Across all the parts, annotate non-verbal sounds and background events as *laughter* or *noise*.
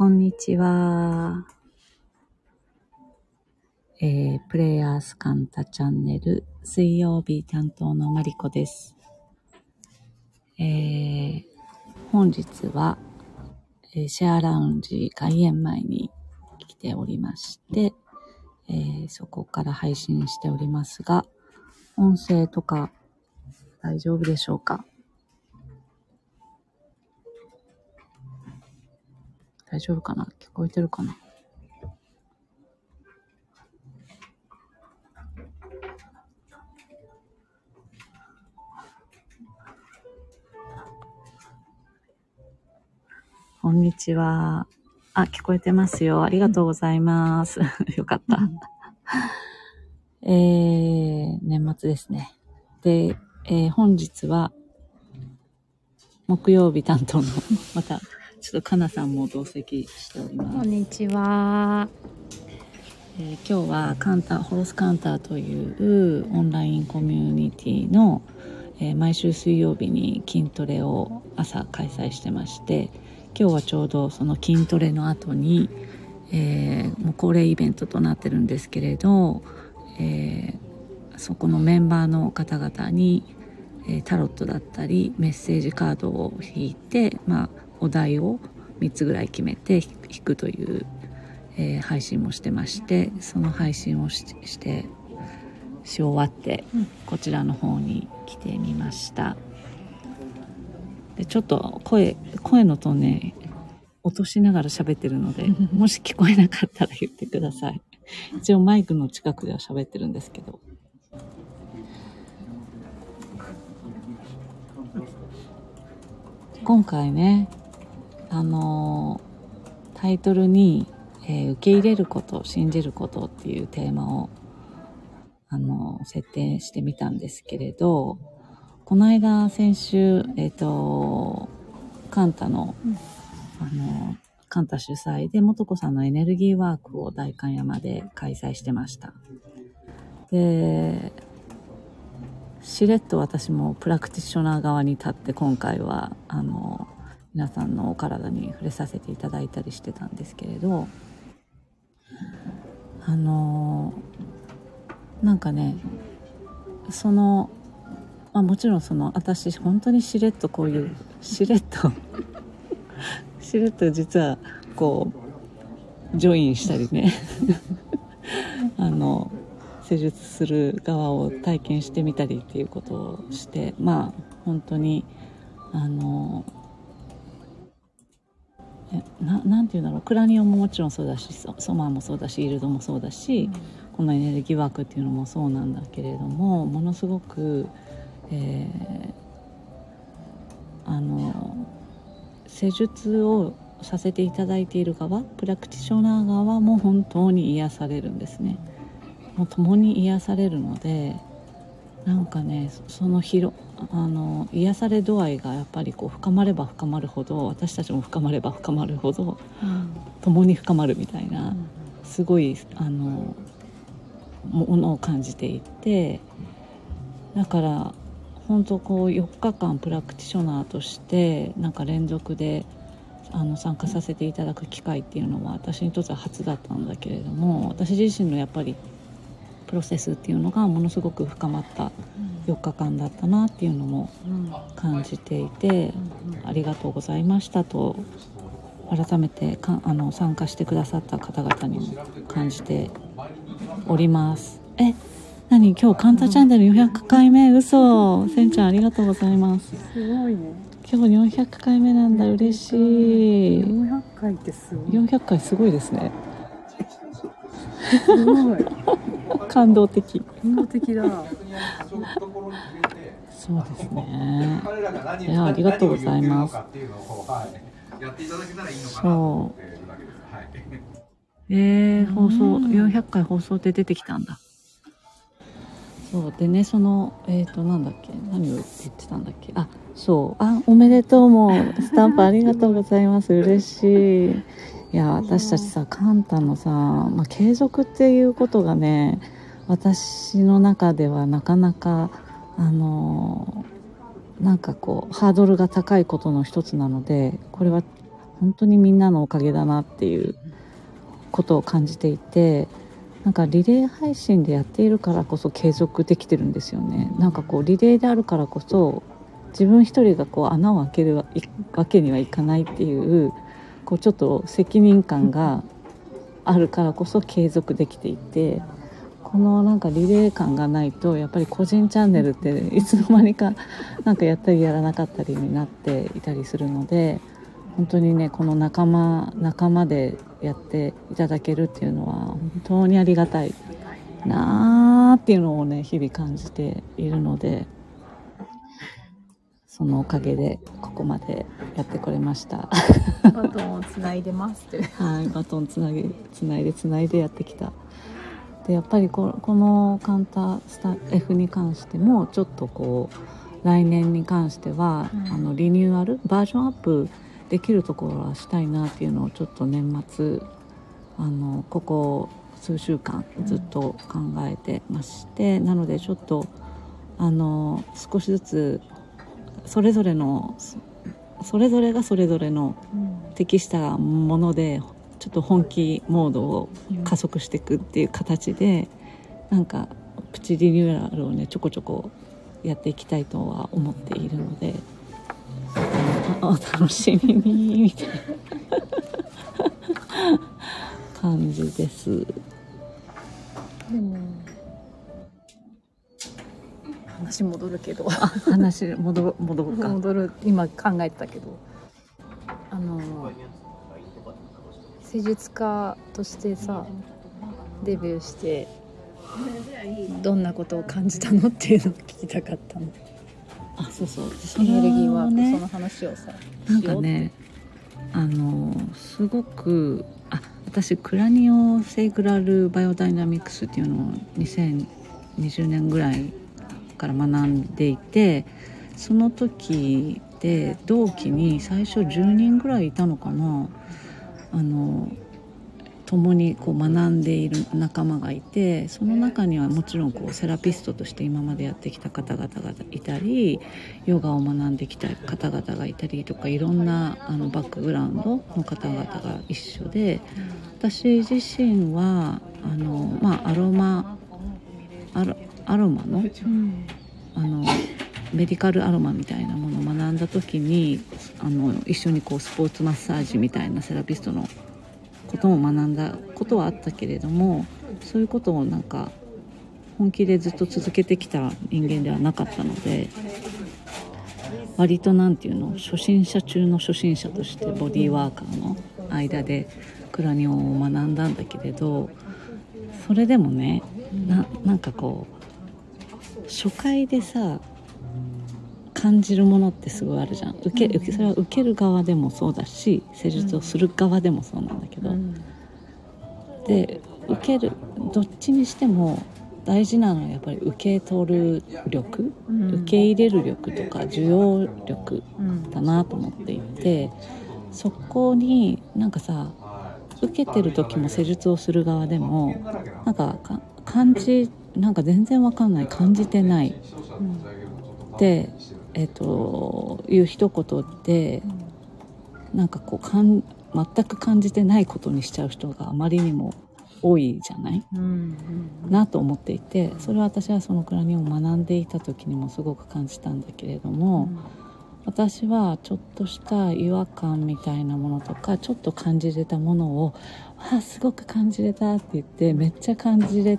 こんにちは。えー、プレイヤースカンタチャンネル水曜日担当のマリコです。えー、本日は、えーシェアラウンジ開演前に来ておりまして、えーそこから配信しておりますが、音声とか大丈夫でしょうか？大丈夫かな？聞こえてるかな？こんにちは。あ、聞こえてますよ。ありがとうございます。*laughs* よかった。えー、年末ですね。で、えー本日は、木曜日担当の、また、ちょっとかなさんも同席しております。こんにちは。えー今日はカンタホロスカンターというオンラインコミュニティの、えー毎週水曜日に筋トレを朝開催してまして今日はちょうどその筋トレの後に、えーもう恒例イベントとなってるんですけれど、えーそこのメンバーの方々に、えータロットだったりメッセージカードを引いて、まあ、お題を3つぐらい決めて引くというえー配信もしてましてその配信をししてし終わって、うん。こちらの方に来てみました。でちょっと声声のとね落としながら喋ってるのでもし聞こえなかったら言ってください。一応マイクの近くでは喋ってるんですけど。今回ねあのータイトルに、えー受け入れること信じることっていうテーマをあの設定してみたんですけれどこの間先週えっ、とカンタの、うん。あのカンタ主催で素子さんのエネルギーワークを代官山で開催してました。でしれっと私もプラクティショナー側に立って今回はあの皆さんのお体に触れさせていただいたりしてたんですけれどあのなんかねその、まあ、もちろんその私本当にしれっとこういうしれっと *laughs* しれっと実はこうジョインしたりね *laughs* あの施術する側を体験してみたりっていうことをしてまあ本当にあのななんていうんだろうクラニオももちろんそうだしソソマーもそうだしイールドもそうだし、このエネルギーワークっていうのもそうなんだけれどもものすごく、えーあの施術をさせていただいている側プラクティショナー側も本当に癒されるんですね。もう共に癒されるのでなんかねそその広あの癒され度合いがやっぱりこう深まれば深まるほど私たちも深まれば深まるほどうん。共に深まるみたいなすごいあのものを感じていてだから本当こう4日間プラクティショナーとしてなんか連続であの参加させていただく機会っていうのは私にとっては初だったんだけれども私自身のやっぱりプロセスっていうのがものすごく深まった4日間だったなっていうのもうん感じていてありがとうございましたと改めてかあの参加してくださった方々にも感じております。え何今日カンタチャンネル400回目？嘘。せんちゃんありがとうございます。すごいね。今日400回目なんだ。嬉しい。400回ってすごい。400回すごいですねすごい。感動的感動的だ。そうですねいやありがとうございますそう。えー、放送うん400回放送で出てきたんだそうでねそのえっ、ー、となんだっけ？何を言ってたんだっけ？あそう。あおめでとうもスタンプありがとうございます。嬉しい。いや私たちさカンタのさ、まあ、継続っていうことがね私の中ではなかなかあのなんかこうハードルが高いことの一つなのでこれは本当にみんなのおかげだなっていうことを感じていてなんかリレー配信でやっているからこそ継続できてるんですよね。なんかこうリレーであるからこそ自分一人がこう穴を開けるわけにはいかないっていうこうちょっと責任感があるからこそ継続できていてこのなんかリレー感がないとやっぱり個人チャンネルっていつの間にかなんかやったりやらなかったりになっていたりするので本当にねこの仲間仲間でやっていただけるっていうのは本当にありがたいなーっていうのをね日々感じているのでそのおかげでここまでやってこれました。バトンをつないでますって。はいバトンつなげつないでつないでやってきた。でやっぱりここのカンタースタ F に関してもちょっとこう来年に関しては、うん。あのリニューアルバージョンアップできるところはしたいなっていうのをちょっと年末あのここ数週間ずっと考えてまして、なのでちょっとあの少しずつそれぞれのそそれぞれがそれぞれの適したものでちょっと本気モードを加速していくっていう形でなんかプチリニューアルをねちょこちょこやっていきたいとは思っているので。あお楽しみにみたいな感じです。でも話戻るけどあ話戻ろ戻ろうか。戻る今考えてたけどあの施術家としてさデビューしてどんなことを感じたのっていうのを聞きたかったのあそうそう。エネルギーワーク、ねその話をさなんかねあのすごくあ私クラニオセイグラルバイオダイナミクスっていうのを2020年ぐらいから学んでいてその時で同期に最初10人ぐらいいたのかな。あの共にこう学んでいる仲間がいてその中にはもちろんこうセラピストとして今までやってきた方々がいたりヨガを学んできた方々がいたりとかいろんなあのバックグラウンドの方々が一緒で私自身はあの、まあ、アロマアロアロマのあのメディカルアロマみたいなものを学んだ時にあの一緒にこうスポーツマッサージみたいなセラピストのことも学んだことはあったけれどもそういうことをなんか本気でずっと続けてきた人間ではなかったので割となんていうの初心者中の初心者としてボディーワーカーの間でクラニオンを学んだんだけれどそれでもねななんかこう初回でさ感じるものってすごいあるじゃん。受け受けそれは受ける側でもそうだし施術をする側でもそうなんだけど、うん。で受けるどっちにしても大事なのはやっぱり受け取る力、うん。受け入れる力とか受容力うんだなと思っていてそこになんかさ受けてる時も施術をする側でもなんかか感じなんか全然わかんない感じてない。って、えっという一言でなんかこうかん全く感じてないことにしちゃう人があまりにも多いじゃない？うんなと思っていてそれは私はそのクラニオンを学んでいた時にもすごく感じたんだけれども、私はちょっとした違和感みたいなものとかちょっと感じれたものを「あすごく感じれた」って言ってめっちゃ感じれ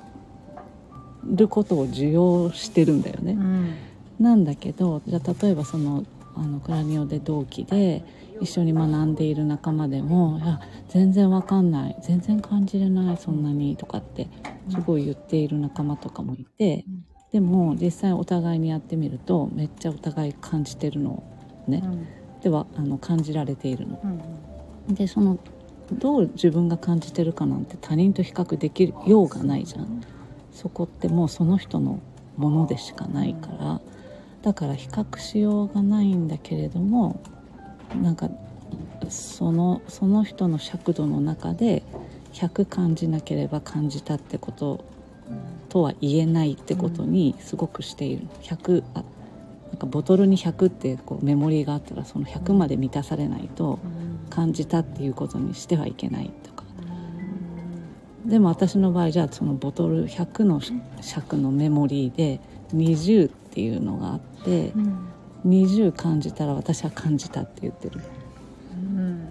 ることを受容してるんだよね。うんなんだけどじゃあ例えばそのあのクラニオで同期で一緒に学んでいる仲間でも「いや全然わかんない全然感じれないそんなに」とかってすごい言っている仲間とかもいてうんでも実際お互いにやってみるとめっちゃお互い感じてるのね。ではあの感じられているの。うんでそのどう自分が感じてるかなんて他人と比較できようがないじゃん。そこってもうその人のものでしかないからだから比較しようがないんだけれどもなんかそのその人の尺度の中で100感じなければ感じたってこととは言えないってことにすごくしている。100あなんかボトルに100ってこうメモリーがあったらその100まで満たされないと感じたっていうことにしてはいけないとか。でも私の場合じゃあそのボトル100の尺のメモリーで20っていうのがあって20感じたら私は感じたって言ってる。うん。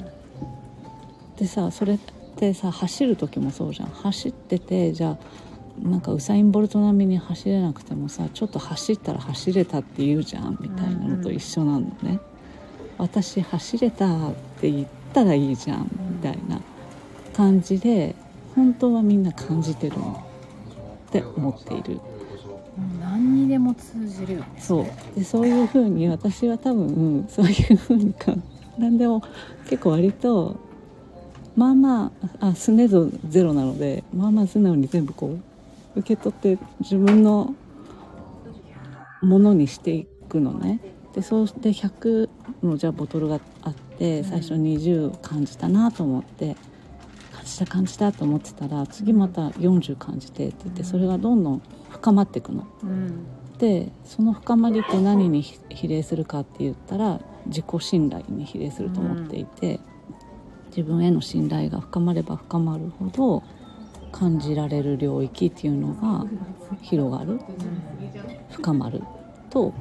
でさそれってさ走る時もそうじゃん。走っててじゃあなんかウサイン・ボルト並みに走れなくてもさちょっと走ったら走れたって言うじゃんみたいなのと一緒なのね、私走れたって言ったらいいじゃんみたいな感じで本当はみんな感じてるのって思っているでも通じるよね。そう。でそういうふうに私は多分そういうふうにか。何でも結構割とまあまああスネゾゼロなのでまあまあ素直に全部こう受け取って自分のものにしていくのね。でそうして100のじゃあボトルがあって最初20感じたなと思って感じた感じたと思ってたら次また40感じてって言ってそれがどんどん深まっていくの。うんでその深まりって何に比比例するかって言ったら自己信頼に比例すると思っていて、自分への信頼が深まれば深まるほど感じられる領域っていうのが広がる深まると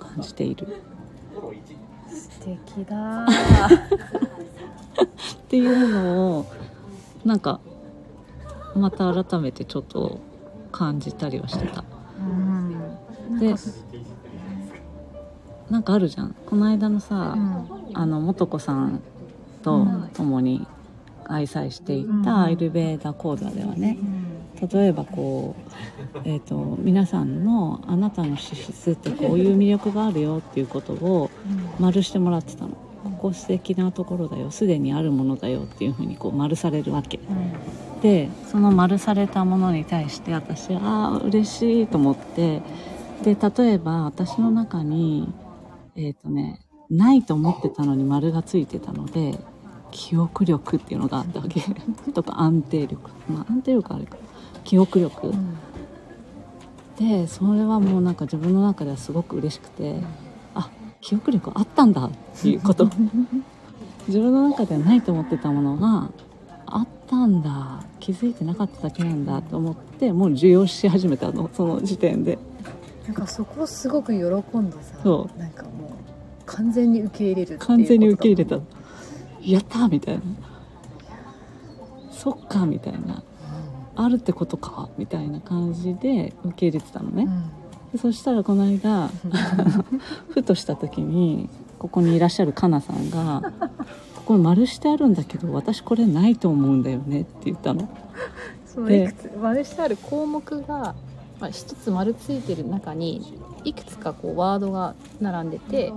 感じている。素敵だ。*laughs* っていうのをなんかまた改めてちょっと感じたりはしてた。うんでなんかあるじゃん。この間のさ、うん。あの素子さんと共に開催していたアイルベーダ講座ではね例えばこう、えー、と皆さんのあなたの資質ってこういう魅力があるよっていうことを丸してもらってたの。ここ素敵なところだよ。すでにあるものだよっていうふうにこう丸されるわけ。でその丸されたものに対して私はあー嬉しいと思ってで例えば私の中にえっ、とねないと思ってたのに丸がついてたので記憶力っていうのがあったわけ。*laughs* ちょっと安定力。まあ安定力あるか。記憶力、でそれはもうなんか自分の中ではすごく嬉しくてあ記憶力あったんだっていうこと。*laughs* 自分の中ではないと思ってたものがあったんだ。気づいてなかっただけなんだと思ってもう受容し始めたの。その時点でなんかそこをすごく喜んでさそなんかもう完全に受け入れるっていうことだ完全に受け入れた。やったーみたいな。そっかみたいな。あるってことか？みたいな感じで受け入れてたのね、でそしたらこの間 *laughs* ふとした時にここにいらっしゃるかなさんが「ここに丸してあるんだけど私これないと思うんだよね」って言ったの。*laughs* そのでいくつ？丸してある項目が、まあ、一つ丸ついてる中にいくつかこうワードが並んでて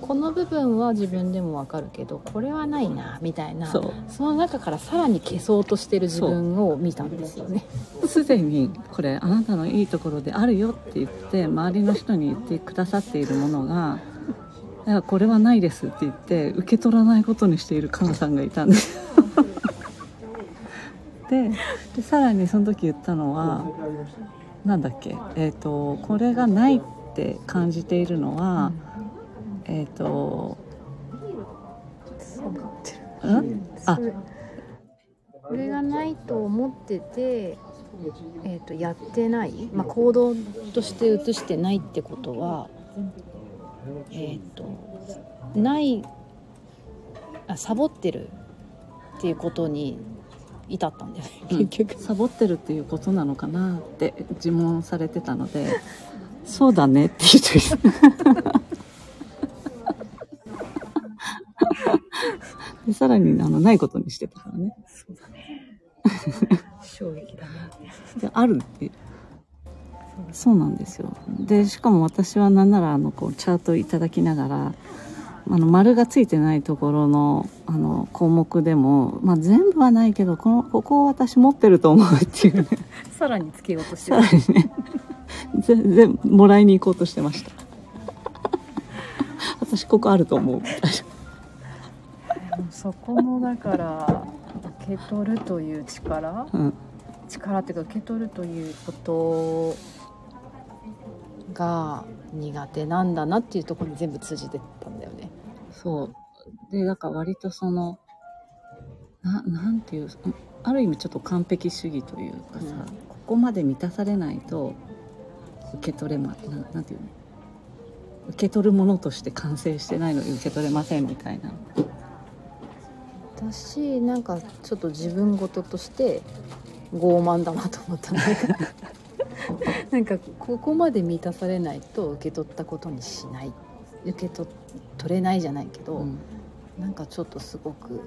この部分は自分でもわかるけどこれはないなみたいなその中からさらに消そうとしてる自分を見たんですよね。すでにこれあなたのいいところであるよって言って周りの人に言ってくださっているものが「いやこれはないです」って言って受け取らないことにしているカナさんがいたんです。*laughs* ででさらにその時言ったのはなんだっけ？えっ、とこれがないって感じているのは、えっ、とそうん？あこれがないと思ってて、えー、とやってない、まあ、行動として移してないってことはえっ、とないあサボってるっていうことに至ったんだよねうん。結局、サボってるっていうことなのかなって自問されてたので「*laughs* そうだね」って言って *laughs* でさらにあのないことにしてたからね。そうだね。*laughs* 衝撃だなであるってそうなんですよ。でしかも私はなんならあのこうチャートいただきながらあの丸がついてないところのあの項目でも、まあ、全部はないけどこのここを私持ってると思うっていうね。*laughs* さらにつけようとして。さるらにね。全然もらいに行こうとしてました。*laughs* 私ここあると思う。*laughs* そこもだから受け取るという力？な、うん、力っていうか受け取るということが苦手なんだなっていうところに全部通じてったんだよね。そう。で、だから割とその、ななんていう、ある意味ちょっと完璧主義というかさ、うんここまで満たされないと受け取れま、ななんていうの？受け取るものとして完成してないのに受け取れませんみたいな。私なんかちょっと自分事として傲慢だなと思ったんだけどなんかここまで満たされないと受け取ったことにしない受け取取れないじゃないけど、うん。なんかちょっとすごく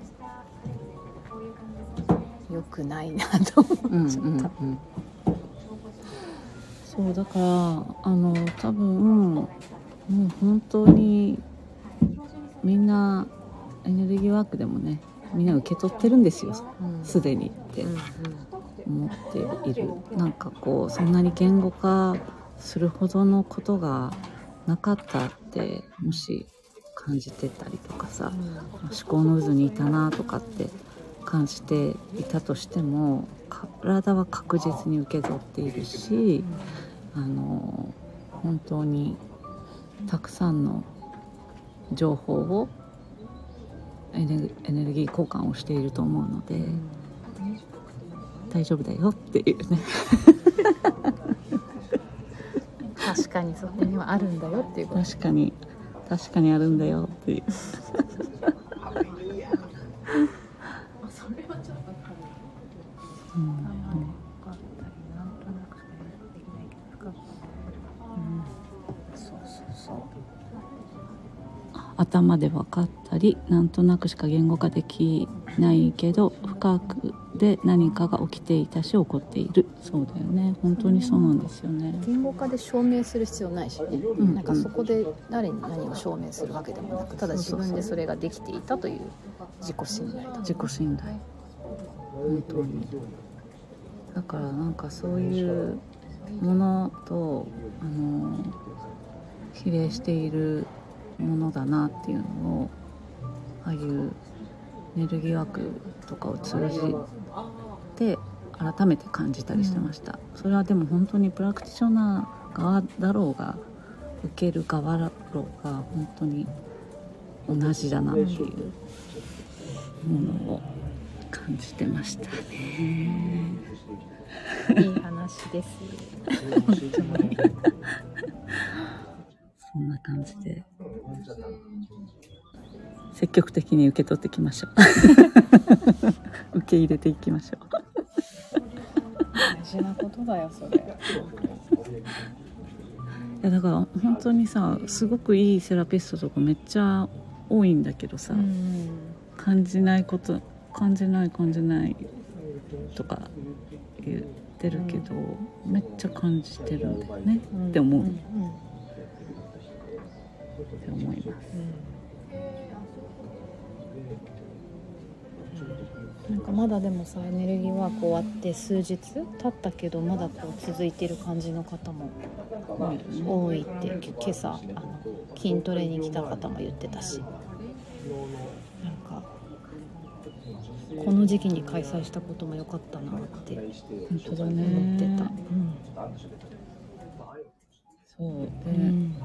良くないなと思っちゃった。うんうんうんそうだからあの多分もう本当にみんなエネルギーワークでもねみんな受け取ってるんですよ。うん。すでにってうんうん。思っている。なんかこうそんなに言語化するほどのことがなかったってもし感じてたりとかさ思考の渦にいたなとかって感じていたとしても体は確実に受け取っているしあの本当にたくさんの情報をエネエネルギー交換をしていると思うので大丈夫だよっていうね確かにそこにはあるんだよっていうこと。確かに。確かにあるんだよっていう。うん。頭で分かったりなんとなくしか言語化できないけど深くで何かが起きていたし起こっている。そうだよね。本当にそうなんですよね。言語化で証明する必要ないしね、んなんかそこで誰に何を証明するわけでもなくただ自分でそれができていたという自己信頼だ。自己信頼。本当に。だからなんかそういうものとあの比例しているものだなっていうのをああいうエネルギーワークとかを通じて改めて感じたりしてました、それはでも本当にプラクティショナー側だろうが受ける側だろうが本当に同じだなっていうものを感じてましたね。いい話です。*laughs* *laughs* そんな感じで積極的に受け取っていきましょう。*laughs* 受け入れていきましょう。大事なことだよそれ。いやだから本当にさすごくいいセラピストとかめっちゃ多いんだけどさ、うん。感じないこと感じない感じないとか言ってるけど、めっちゃ感じてるんだよね、って思う、んんまだでもさエネルギーワーク終わって数日経ったけどまだこう続いてる感じの方も多いって今朝あの筋トレに来た方も言ってたし。なんかこの時期に開催したことも良かったなって本当だね思ってた、そう。で、うん。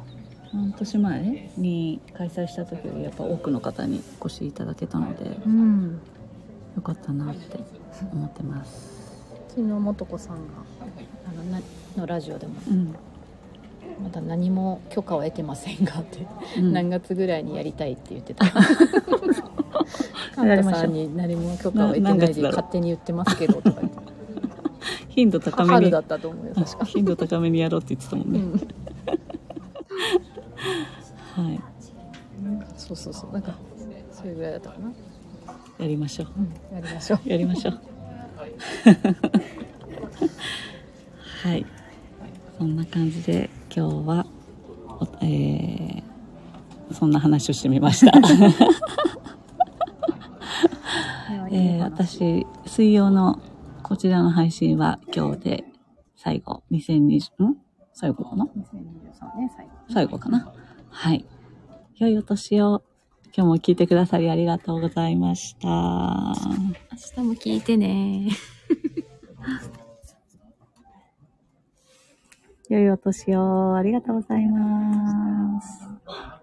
半年前に開催した時よりやっぱ多くの方にお越しいただけたのでうん、よかったなって思ってます。昨日素子さんがあのなのラジオでもうん、まだ何も許可を得てませんがって、うん。何月ぐらいにやりたいって言ってた。カンタさんに何も許可を得てないで勝手に言ってますけどとか言って。頻度高めに。春だったと思うよ確か頻度高めにやろうって言ってたもんね、うん。はい。そうそうそう。なんかそれぐらいだったかな、やりましょう。うん、やりましょう。やりましょう。*laughs* はい。そんな感じで今日はおえーそんな話をしてみました。*laughs* えー私水曜のこちらの配信は今日で最後。2020ん？最後かな？2023年最後。最後かな？はい。良いお年を今日も聞いてくださりありがとうございました明日も聞いてね *laughs* 良いお年を。ありがとうございます。